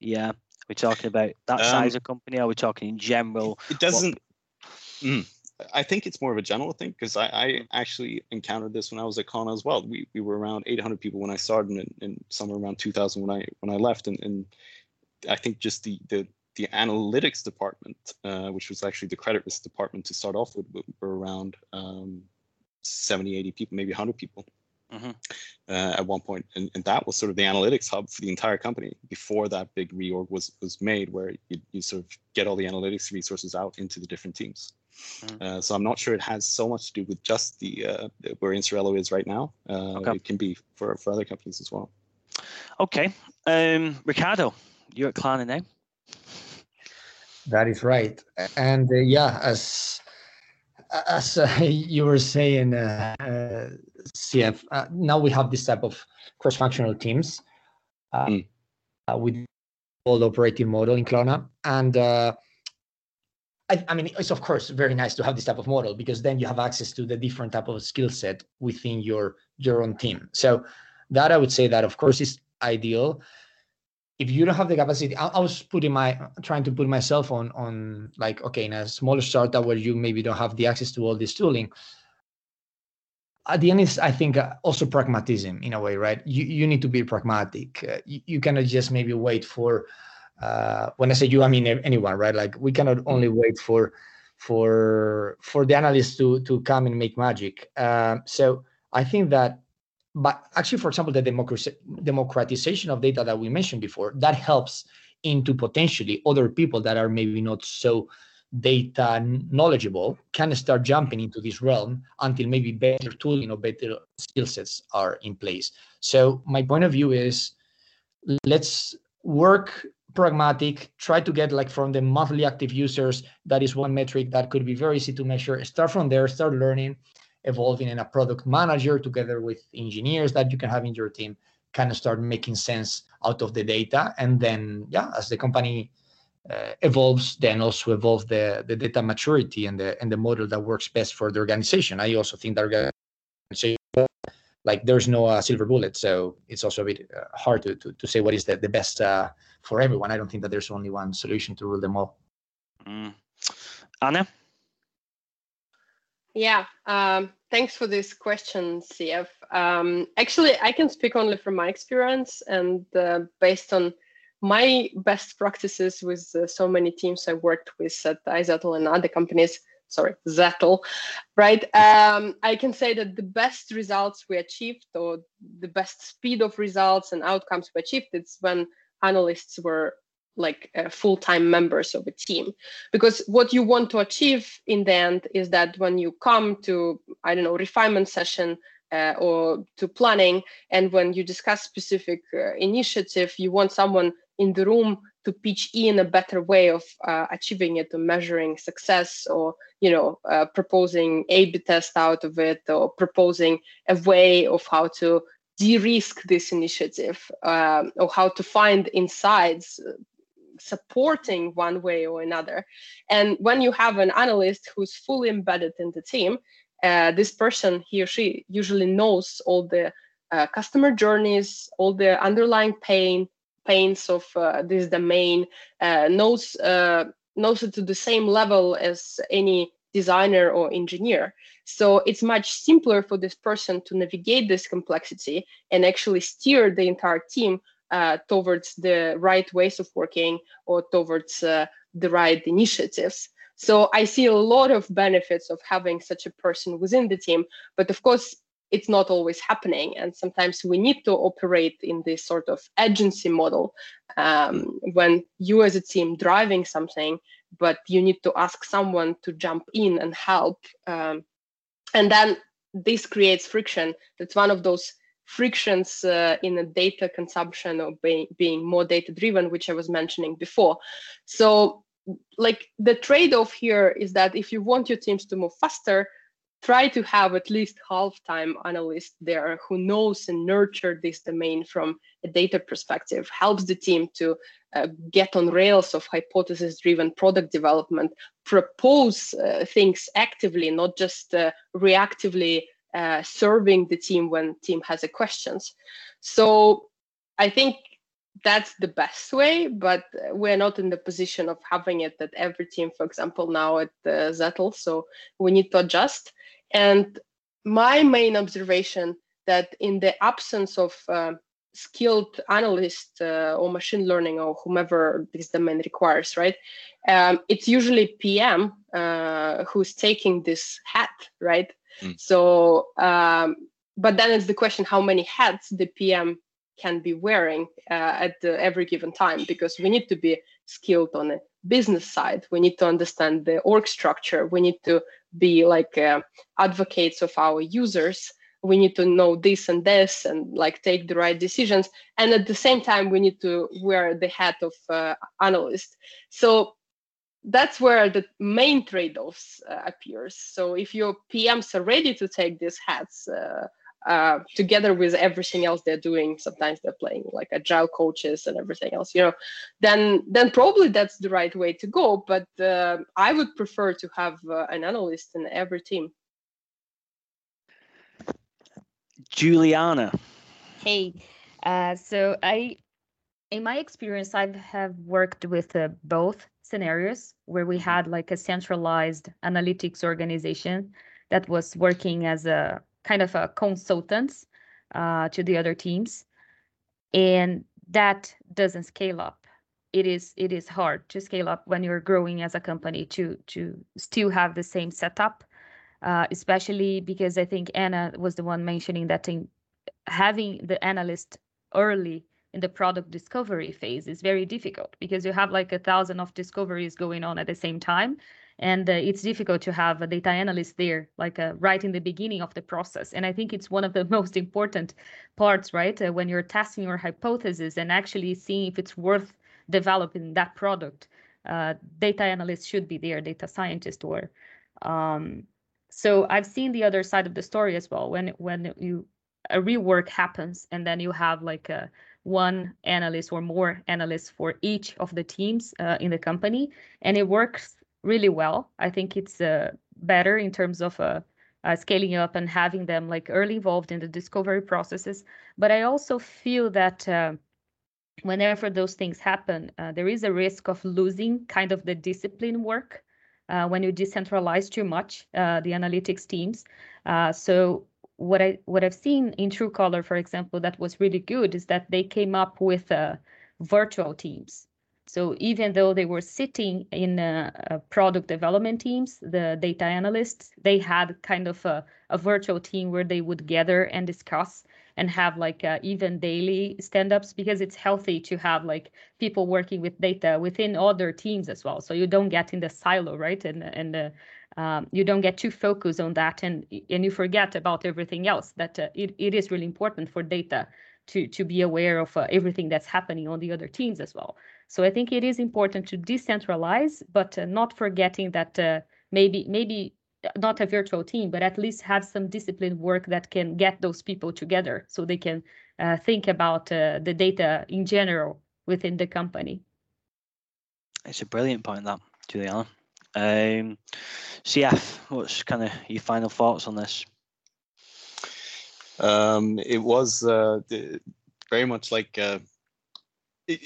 A: yeah we're talking about that um, size of company are we talking in general
D: it doesn't what, Mm. I think it's more of a general thing because I, I, actually encountered this when I was at Klarna as well. We, we were around 800 people when I started and, and somewhere around 2000 when I when I left. And, and I think just the the, the analytics department, uh, which was actually the credit risk department to start off with, were around um, 70, 80 people, maybe 100 people. Mm-hmm. Uh, at one point, and, and that was sort of the analytics hub for the entire company before that big reorg was was made, where you, you sort of get all the analytics resources out into the different teams. Mm-hmm. Uh, so I'm not sure it has so much to do with just the uh, where Insurello is right now. Uh, okay. It can be for, for other companies as well.
A: Okay, um, Ricardo, you're at Klarna now.
C: That is right, and uh, yeah, as as uh, [LAUGHS] you were saying, uh, CF, now we have this type of cross-functional teams mm. with the operating model in Klarna, and I, I, mean, it's of course very nice to have this type of model because then you have access to the different type of skill set within your your own team. So that I would say that of course is ideal. If you don't have the capacity, I, I was putting my trying to put myself on on like okay in a smaller startup where you maybe don't have the access to all this tooling. At the end, is I think uh, also pragmatism in a way, right? You you need to be pragmatic. Uh, you, you cannot just maybe wait for uh, when I say you, I mean anyone, right? Like we cannot only mm-hmm. wait for for for the analysts to to come and make magic. Uh, so I think that, but actually, for example, the democratization of data that we mentioned before that helps into potentially other people that are maybe not so data knowledgeable can start jumping into this realm until maybe better tooling or better skill sets are in place. So my point of view is let's work pragmatic try to get like from the monthly active users that is one metric that could be very easy to measure start from there start learning evolving in a product manager together with engineers that you can have in your team kind of start making sense out of the data and then yeah as the company uh, evolves then also evolve the the data maturity and the and the model that works best for the organization i also think that organization like there's no uh, silver bullet so it's also a bit uh, hard to, to, to say what is the, the best uh, for everyone. I don't think that there's only one solution to rule them all.
A: Mm. Anna?
E: Yeah, um, thanks for this question, CF. Um, actually, I can speak only from my experience and uh, based on my best practices with uh, so many teams I worked with at iZettle and other companies. Sorry, Zettle, right? Um, I can say that the best results we achieved, or the best speed of results and outcomes we achieved, it's when analysts were like uh, full-time members of a team. Because what you want to achieve in the end is that when you come to i don't know refinement session uh, or to planning and when you discuss specific uh, initiative you want someone in the room to pitch in a better way of uh, achieving it or measuring success or you know uh, proposing a b test out of it or proposing a way of how to de-risk this initiative um, or how to find insights supporting one way or another. And when you have an analyst who's fully embedded in the team, uh, this person, he or she, usually knows all the uh, customer journeys, all the underlying pain pains of uh, this domain, uh, knows uh, knows it to the same level as any designer or engineer. So it's much simpler for this person to navigate this complexity and actually steer the entire team uh, towards the right ways of working or towards uh, the right initiatives. So I see a lot of benefits of having such a person within the team, but of course, it's not always happening. And sometimes we need to operate in this sort of agency model um, when you as a team driving something, but you need to ask someone to jump in and help. Um, and then this creates friction. That's one of those frictions uh, in a data consumption or being, being more data driven, which I was mentioning before. So like the trade-off here is that if you want your teams to move faster, try to have at least half-time analyst there who knows and nurture this domain from a data perspective, helps the team to uh, get on rails of hypothesis-driven product development, propose uh, things actively, not just uh, reactively uh, serving the team when team has a questions. So I think that's the best way, but we're not in the position of having it at every team, for example, now at uh, Zettle. So we need to adjust. And my main observation that in the absence of uh, skilled analyst uh, or machine learning or whomever this domain requires, right? Um, it's usually PM uh, who's taking this hat, right? Mm. So, um, but then it's the question how many hats the PM can be wearing uh, at every given time because we need to be skilled on the business side. We need to understand the org structure. We need to be like uh, advocates of our users. We need to know this and this and like take the right decisions. And at the same time, we need to wear the hat of uh, analyst. So that's where the main trade-offs uh, appears. So if your PMs are ready to take these hats uh, uh, together with everything else they're doing, sometimes they're playing like agile coaches and everything else, you know, then then probably that's the right way to go. But uh, I would prefer to have uh, an analyst in every team.
A: Juliana.
B: Hey, uh, so I, in my experience, I have worked with both scenarios where we had like a centralized analytics organization that was working as a kind of a consultant uh, to the other teams. And that doesn't scale up. It is it is hard to scale up when you're growing as a company to to still have the same setup uh, especially because i think anna was the one mentioning that in having the analyst early in the product discovery phase is very difficult because you have like a thousand of discoveries going on at the same time. And uh, it's difficult to have a data analyst there like uh, right in the beginning of the process. And i think it's one of the [LAUGHS] most important parts right uh, when you're testing your hypothesis and actually seeing if it's worth developing that product uh, data analyst should be there data scientist or um, so i've seen the other side of the story as well. When when you a rework happens and then you have like a one analyst or more analysts for each of the teams uh, in the company and it works really well i think it's uh, better in terms of uh, uh, scaling up and having them like early involved in the discovery processes but i also feel that uh, whenever those things happen uh, there is a risk of losing kind of the discipline work uh, when you decentralize too much uh, the analytics teams. Uh, so what I what I've seen in Truecaller, for example, that was really good is that they came up with uh, virtual teams. So even though they were sitting in uh, product development teams, the data analysts, they had kind of a, a virtual team where they would gather and discuss and have like uh, even daily stand-ups because it's healthy to have like people working with data within other teams as well. So you don't get in the silo, right? And and uh, um, you don't get too focused on that, and and you forget about everything else. That uh, it, it is really important for data to to be aware of uh, everything that's happening on the other teams as well. So I think it is important to decentralize, but uh, not forgetting that uh, maybe maybe not a virtual team, but at least have some disciplined work that can get those people together so they can uh, think about uh, the data in general within the company.
A: It's a brilliant point, that, Juliana. Um, CF, what's kind of your final thoughts on this?
D: Um, it was uh, very much like uh,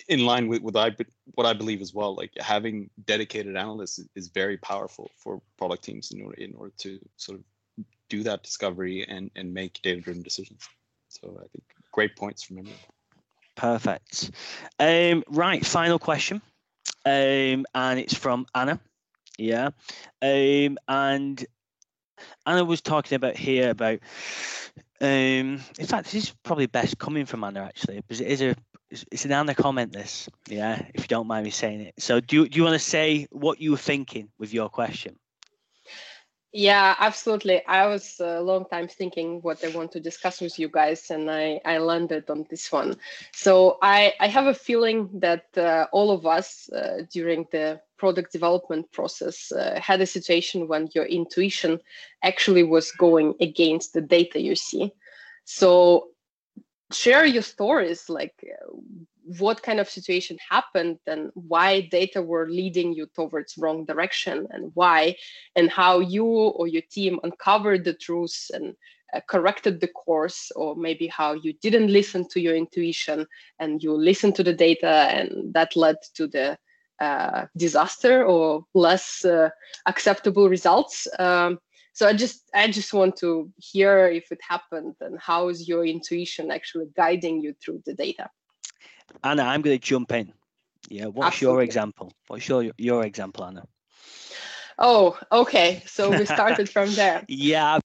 D: in line with what I what I believe as well. Like having dedicated analysts is very powerful for product teams in order in order to sort of do that discovery and and make data driven decisions. So I think great points from everyone.
A: Perfect. Um, right, final question, um, and it's from Anna. Yeah, um, and Anna was talking about here about. Um, in fact, this is probably best coming from Anna actually, because it is a it's an Anna comment. This, yeah, if you don't mind me saying it. So, do you, do you want to say what you were thinking with your question?
E: Yeah, absolutely. I was a long time thinking what I want to discuss with you guys, and I, I landed on this one. So I, I have a feeling that uh, all of us uh, during the product development process uh, had a situation when your intuition actually was going against the data you see. So share your stories like what kind of situation happened and why data were leading you towards wrong direction and why and how you or your team uncovered the truths and uh, corrected the course or maybe how you didn't listen to your intuition and you listened to the data and that led to the uh, disaster or less uh, acceptable results. Um, so i just i just want to hear if it happened and how is your intuition actually guiding you through the data?
A: Anna i'm going to jump in. Yeah what's Absolutely. your example? What's your your example anna?
E: Oh okay. So we started from [LAUGHS] there.
A: Yeah.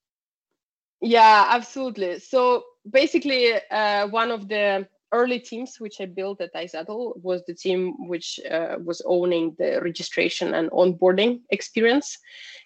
E: Yeah absolutely. So basically uh, one of the early teams which I built at iZettle was the team which uh, was owning the registration and onboarding experience.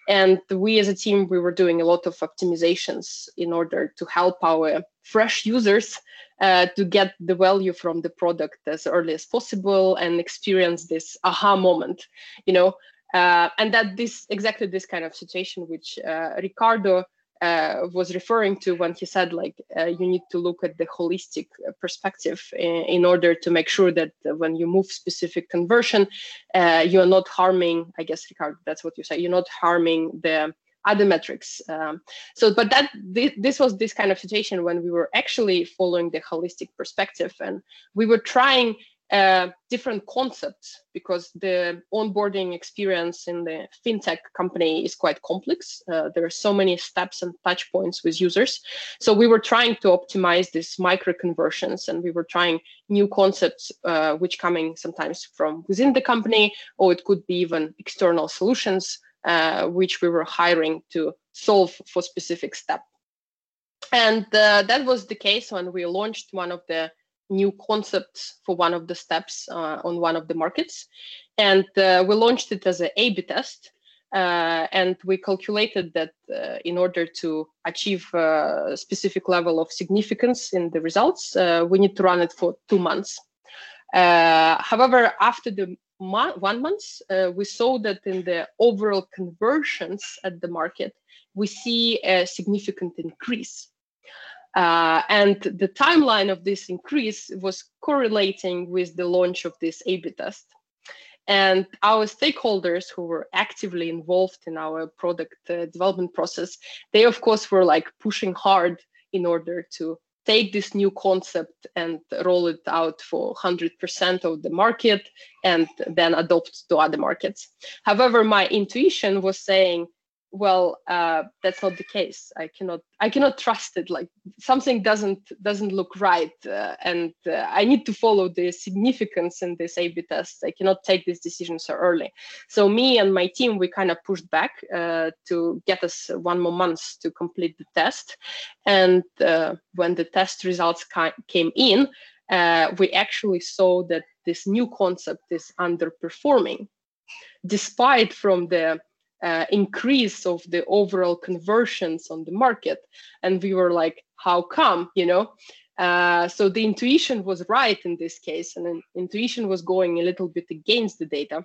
E: And we as a team, we were doing a lot of optimizations in order to help our fresh users uh, to get the value from the product as early as possible and experience this aha moment, you know, uh, and that this exactly this kind of situation which uh, Ricardo uh, was referring to when he said like uh, you need to look at the holistic perspective in, in order to make sure that when you move specific conversion uh, you're not harming i guess ricardo that's what you say you're not harming the other metrics um, so but that th- this was this kind of situation when we were actually following the holistic perspective and we were trying uh, different concepts because the onboarding experience in the fintech company is quite complex. Uh, there are so many steps and touch points with users. So we were trying to optimize these micro conversions and we were trying new concepts uh, which coming sometimes from within the company or it could be even external solutions uh, which we were hiring to solve for specific step. And uh, that was the case when we launched one of the new concepts for one of the steps uh, on one of the markets. And uh, we launched it as an A-B test. Uh, and we calculated that uh, in order to achieve a specific level of significance in the results, uh, we need to run it for two months. Uh, however, after the mo- one month, we saw that in the overall conversions at the market, we see a significant increase. Uh, and the timeline of this increase was correlating with the launch of this A-B test. And our stakeholders who were actively involved in our product uh, development process, they of course were like pushing hard in order to take this new concept and roll it out for 100% of the market and then adopt to other markets. However, my intuition was saying, well uh, that's not the case. I cannot i cannot trust it. Like something doesn't doesn't look right uh, and uh, i need to follow the significance in this a b test. I cannot take this decision so early. So me and my team we kind of pushed back uh, to get us one more month to complete the test. And uh, when the test results ca- came in uh, we actually saw that this new concept is underperforming. Despite from the uh, increase of the overall conversions on the market. And we were like how come you know? Uh, so the intuition was right in this case and intuition was going a little bit against the data.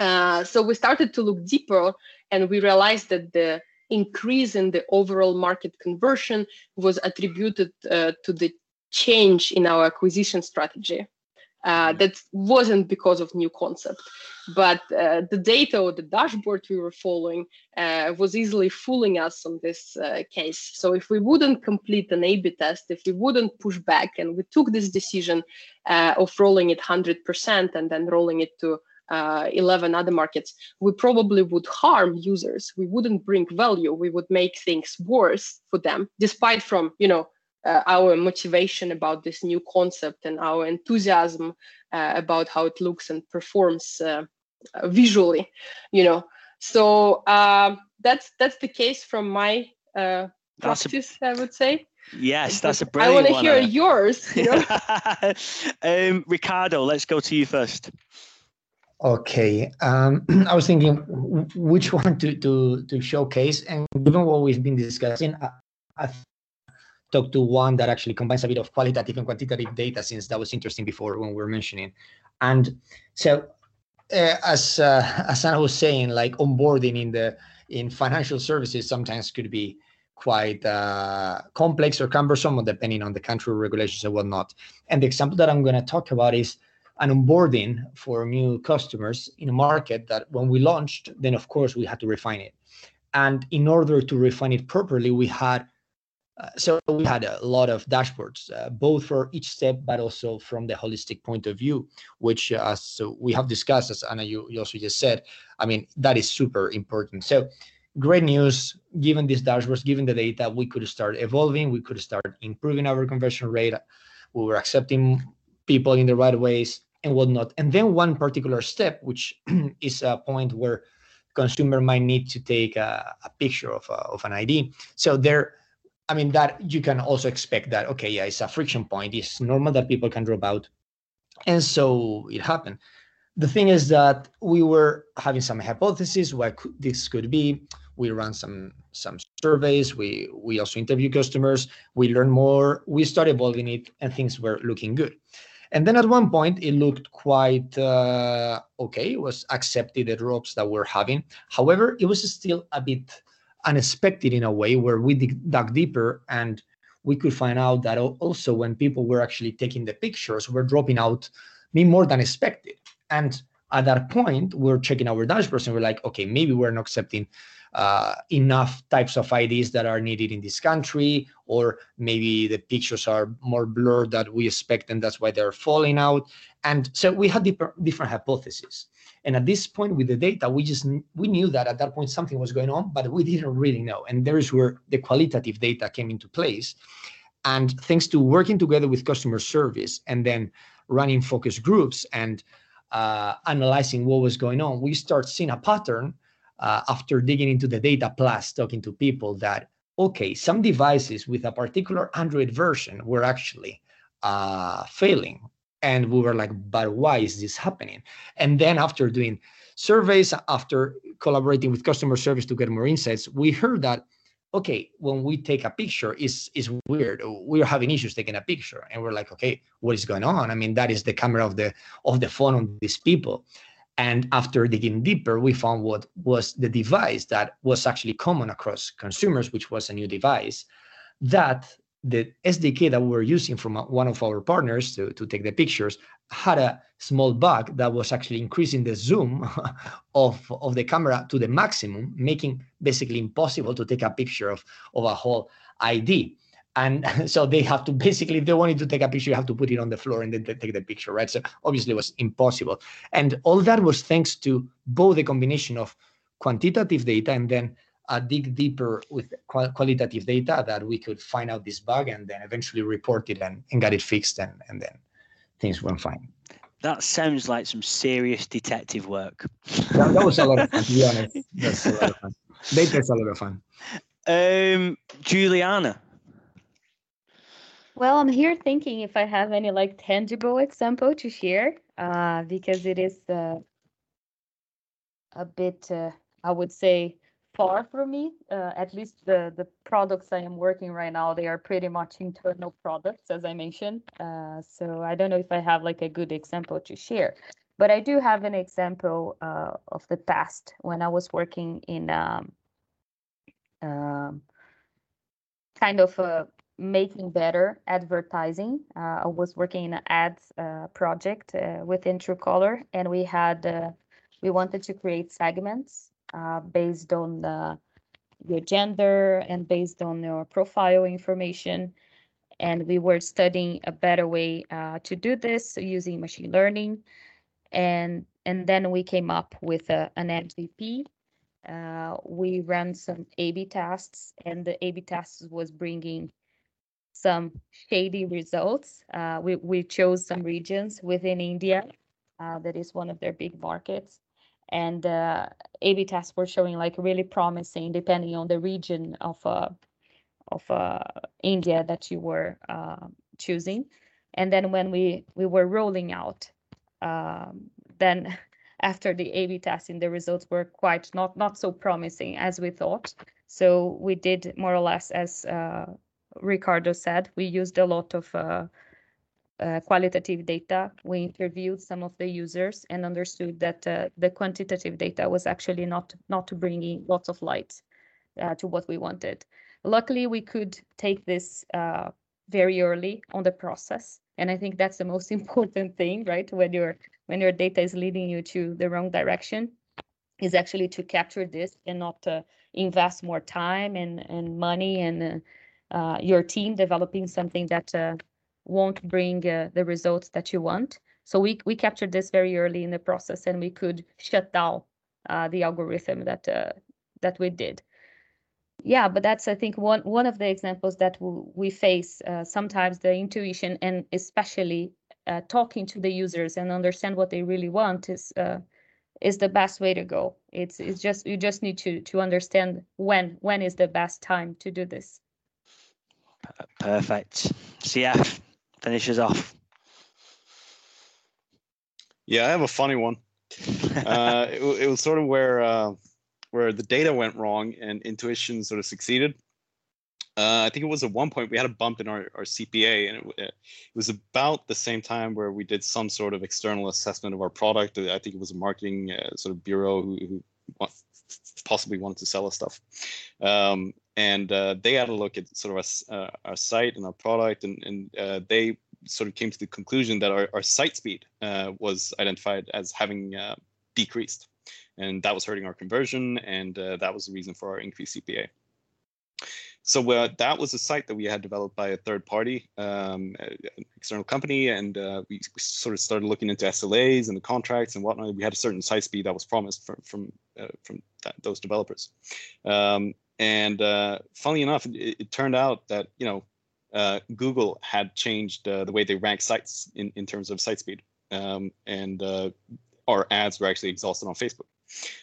E: Uh, so we started to look deeper and we realized that the increase in the overall market conversion was attributed uh, to the change in our acquisition strategy uh, that wasn't because of new concept but uh, the data or the dashboard we were following uh, was easily fooling us on this uh, case so if we wouldn't complete an a-b test if we wouldn't push back and we took this decision uh, of rolling it 100% and then rolling it to uh, 11 other markets, we probably would harm users. We wouldn't bring value. We would make things worse for them, despite from, you know, uh, our motivation about this new concept and our enthusiasm uh, about how it looks and performs uh, visually you know. So um, that's that's the case from my uh, practice a, I would say.
A: Yes that's a brilliant
E: I want to hear yours you know? [LAUGHS]
A: um, Ricardo let's go to you first.
C: Okay, um, [CLEARS THROAT] I was thinking which [LAUGHS] one to, to to showcase, and given what we've been discussing, I, I talk to one that actually combines a bit of qualitative and quantitative data since that was interesting before when we were mentioning. And so uh, as uh, as Anna was saying, like onboarding in the in financial services sometimes could be quite uh, complex or cumbersome, depending on the country regulations and whatnot. And the example that I'm going to talk about is an onboarding for new customers in a market that when we launched, then of course we had to refine it. And in order to refine it properly, we had uh, so we had a lot of dashboards, uh, both for each step, but also from the holistic point of view, which uh, so we have discussed, as Anna, you, you also just said, I mean, that is super important. So great news, given these dashboards, given the data, we could start evolving, we could start improving our conversion rate. We were accepting people in the right ways and whatnot. And then one particular step, which [CLEARS THROAT] is a point where consumer might need to take a, a picture of, a, of an ID. So there, I mean, that you can also expect that, okay, yeah, it's a friction point. It's normal that people can drop out. And so it happened. The thing is that we were having some hypotheses what this could be. We ran some some surveys. We we also interview customers. We learn more. We started evolving it, and things were looking good. And then at one point, it looked quite uh, okay. It was accepted the drops that we're having. However, it was still a bit unexpected in a way where we dug deeper and we could find out that also when people were actually taking the pictures were dropping out me more than expected and at that point we're checking our dashboards and we're like okay maybe we're not accepting uh, enough types of IDs that are needed in this country, or maybe the pictures are more blurred than we expect, and that's why they're falling out. And so we had different hypotheses. And at this point with the data, we just we knew that at that point something was going on, but we didn't really know. And there's where the qualitative data came into place. And thanks to working together with customer service and then running focus groups and uh, analyzing what was going on, we start seeing a pattern uh, after digging into the data plus talking to people that okay, some devices with a particular Android version were actually uh, failing and we were like but why is this happening? And then after doing surveys after collaborating with customer service to get more insights we heard that okay when we take a picture is is weird. We're having issues taking a picture. And we're like okay what is going on? I mean that is the camera of the of the phone on these people. And after digging deeper we found what was the device that was actually common across consumers which was a new device that the SDK that we were using from one of our partners to, to take the pictures had a small bug that was actually increasing the zoom [LAUGHS] of, of the camera to the maximum, making basically impossible to take a picture of, of a whole ID. and [LAUGHS] so they have to basically if they wanted to take a picture you have to put it on the floor and then take the picture right so obviously it was impossible and all that was thanks to both the combination of quantitative data and then uh, dig deeper with qualitative data that we could find out this bug and then eventually report it and, and got it fixed and, and then things went fine.
A: That sounds like some serious detective work.
C: That, that was a lot of fun to be honest. [LAUGHS] That's a lot of fun. Data's a lot of fun.
A: Um juliana.
B: Well, I'm here thinking if I have any like tangible example to share, uh, because it is uh, a bit, uh, I would say, far from me. Uh, at least the the products I am working right now, they are pretty much internal products, as I mentioned. Uh, so I don't know if I have like a good example to share, but I do have an example uh, of the past when I was working in um, um, kind of a making better advertising. Uh, I was working in an ads uh, project uh, within Truecaller, and we had uh, we wanted to create segments uh, based on the, your gender and based on your profile information. And we were studying a better way uh, to do this using machine learning. And, and then we came up with a, an MVP. we ran some A/B tests, and the A/B tests was bringing some shady results. Uh, we, we chose some regions within India uh, that is one of their big markets. And uh, A-B tests were showing like really promising depending on the region of uh, of uh, India that you were uh, choosing. And then when we, we were rolling out, um, then [LAUGHS] after the A/B testing, the results were quite not not so promising as we thought. So we did more or less as uh, Ricardo said, we used a lot of uh, uh, qualitative data. We interviewed some of the users and understood that uh, the quantitative data was actually not not bringing lots of light uh, to what we wanted. Luckily, we could take this uh, very early on the process, and I think that's the most [LAUGHS] important thing, right? When your when your data is leading you to the wrong direction, is actually to capture this and not invest more time and and money and uh, your team developing something that uh, won't bring uh, the results that you want. So we we captured this very early in the process, and we could shut down uh, the algorithm that uh, that we did. Yeah, but that's I think one one of the examples that we face uh, sometimes the intuition and especially talking to the users and understand what they really want is is the best way to go. It's it's just you just need to to understand when when is the best time to do this.
A: Perfect. CF finishes off.
D: Yeah, I have a funny one. uh, it, it, was sort of where uh, where the data went wrong and intuition sort of succeeded. Uh, I think it was at one point we had a bump in our, our CPA, and it, it, was about the same time where we did some sort of external assessment of our product. I think it was a marketing uh, sort of bureau who, who possibly wanted to sell us stuff. Um, and uh, they had a look at sort of our, uh, our site and our product, and, and uh, they sort of came to the conclusion that our, our site speed uh, was identified as having uh, decreased, and that was hurting our conversion, and uh, that was the reason for our increased CPA. So that was a site that we had developed by a third party, um, external company, and we, we, sort of started looking into SLAs and the contracts and whatnot. We had a certain site speed that was promised from from from that, those developers. Um, and uh, funnily enough, it, it, turned out that you know uh, Google had changed uh, the way they rank sites in, in terms of site speed, um, and uh, our ads were actually exhausted on Facebook.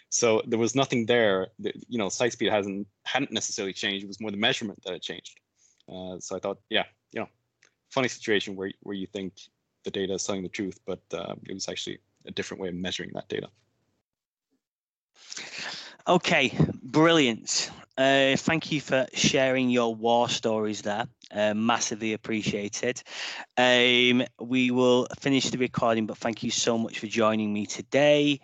D: So there was nothing there. That, you know, site speed hasn't hadn't necessarily changed. It was more the measurement that had changed. Uh, so I thought, yeah, you know, funny situation where where you think the data is telling the truth, but uh, it was actually a different way of measuring that data.
A: Okay, brilliant. Uh, thank you for sharing your war stories there. Uh, massively appreciated. Um, we will finish the recording, but thank you so much for joining me today.